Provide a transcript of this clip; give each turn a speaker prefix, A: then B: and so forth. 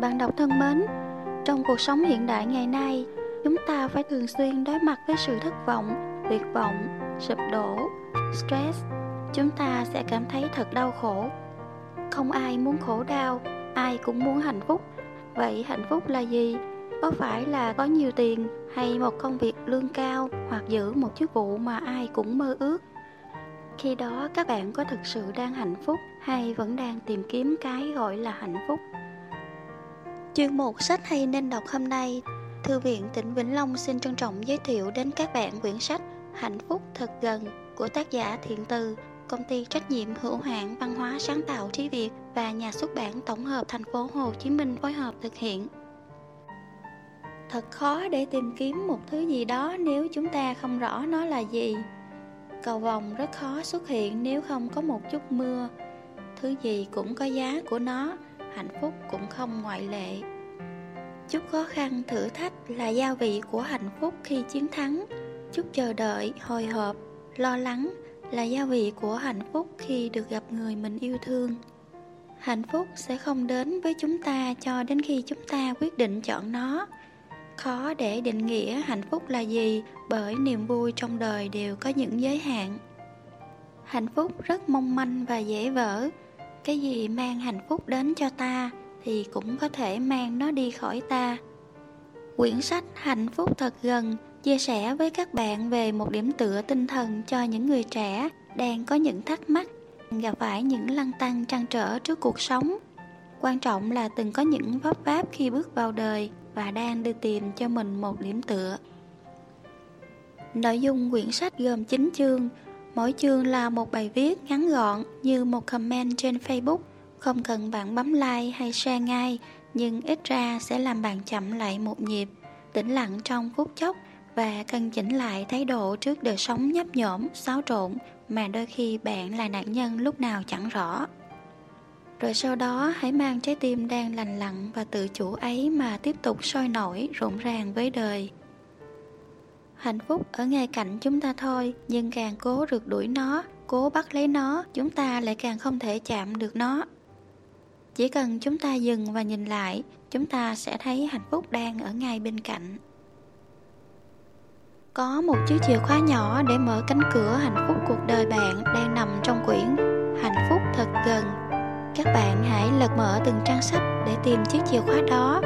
A: Bạn đọc thân mến, trong cuộc sống hiện đại ngày nay, chúng ta phải thường xuyên đối mặt với sự thất vọng, tuyệt vọng, sụp đổ, stress. Chúng ta sẽ cảm thấy thật đau khổ. Không ai muốn khổ đau, ai cũng muốn hạnh phúc. Vậy hạnh phúc là gì? Có phải là có nhiều tiền hay một công việc lương cao hoặc giữ một chức vụ mà ai cũng mơ ước? Khi đó các bạn có thực sự đang hạnh phúc hay vẫn đang tìm kiếm cái gọi là hạnh phúc? Chuyên mục sách hay nên đọc hôm nay, Thư viện tỉnh Vĩnh Long xin trân trọng giới thiệu đến các bạn quyển sách Hạnh phúc thật gần của tác giả Thiện Từ, công ty trách nhiệm hữu hạn văn hóa sáng tạo trí Việt và nhà xuất bản tổng hợp thành phố Hồ Chí Minh phối hợp thực hiện. Thật khó để tìm kiếm một thứ gì đó nếu chúng ta không rõ nó là gì. Cầu vồng rất khó xuất hiện nếu không có một chút mưa. Thứ gì cũng có giá của nó, hạnh phúc cũng không ngoại lệ. Chút khó khăn thử thách là gia vị của hạnh phúc khi chiến thắng. Chút chờ đợi, hồi hộp, lo lắng là gia vị của hạnh phúc khi được gặp người mình yêu thương. Hạnh phúc sẽ không đến với chúng ta cho đến khi chúng ta quyết định chọn nó. Khó để định nghĩa hạnh phúc là gì bởi niềm vui trong đời đều có những giới hạn. Hạnh phúc rất mong manh và dễ vỡ. Cái gì mang hạnh phúc đến cho ta thì cũng có thể mang nó đi khỏi ta. Quyển sách Hạnh phúc thật gần chia sẻ với các bạn về một điểm tựa tinh thần cho những người trẻ đang có những thắc mắc, gặp phải những lăng tăng trăn trở trước cuộc sống. Quan trọng là từng có những vấp váp khi bước vào đời và đang đi tìm cho mình một điểm tựa. Nội dung quyển sách gồm 9 chương, mỗi chương là một bài viết ngắn gọn như một comment trên Facebook, không cần bạn bấm like hay share ngay, nhưng ít ra sẽ làm bạn chậm lại một nhịp, tĩnh lặng trong phút chốc và cân chỉnh lại thái độ trước đời sống nhấp nhổm, xáo trộn mà đôi khi bạn là nạn nhân lúc nào chẳng rõ. Rồi sau đó hãy mang trái tim đang lành lặn và tự chủ ấy mà tiếp tục sôi nổi rộn ràng với đời. Hạnh phúc ở ngay cạnh chúng ta thôi, nhưng càng cố rượt đuổi nó, cố bắt lấy nó, chúng ta lại càng không thể chạm được nó. Chỉ cần chúng ta dừng và nhìn lại, chúng ta sẽ thấy hạnh phúc đang ở ngay bên cạnh. Có một chiếc chìa khóa nhỏ để mở cánh cửa hạnh phúc cuộc đời bạn đang nằm trong quyển Hạnh phúc thật gần các bạn hãy lật mở từng trang sách để tìm chiếc chìa khóa đó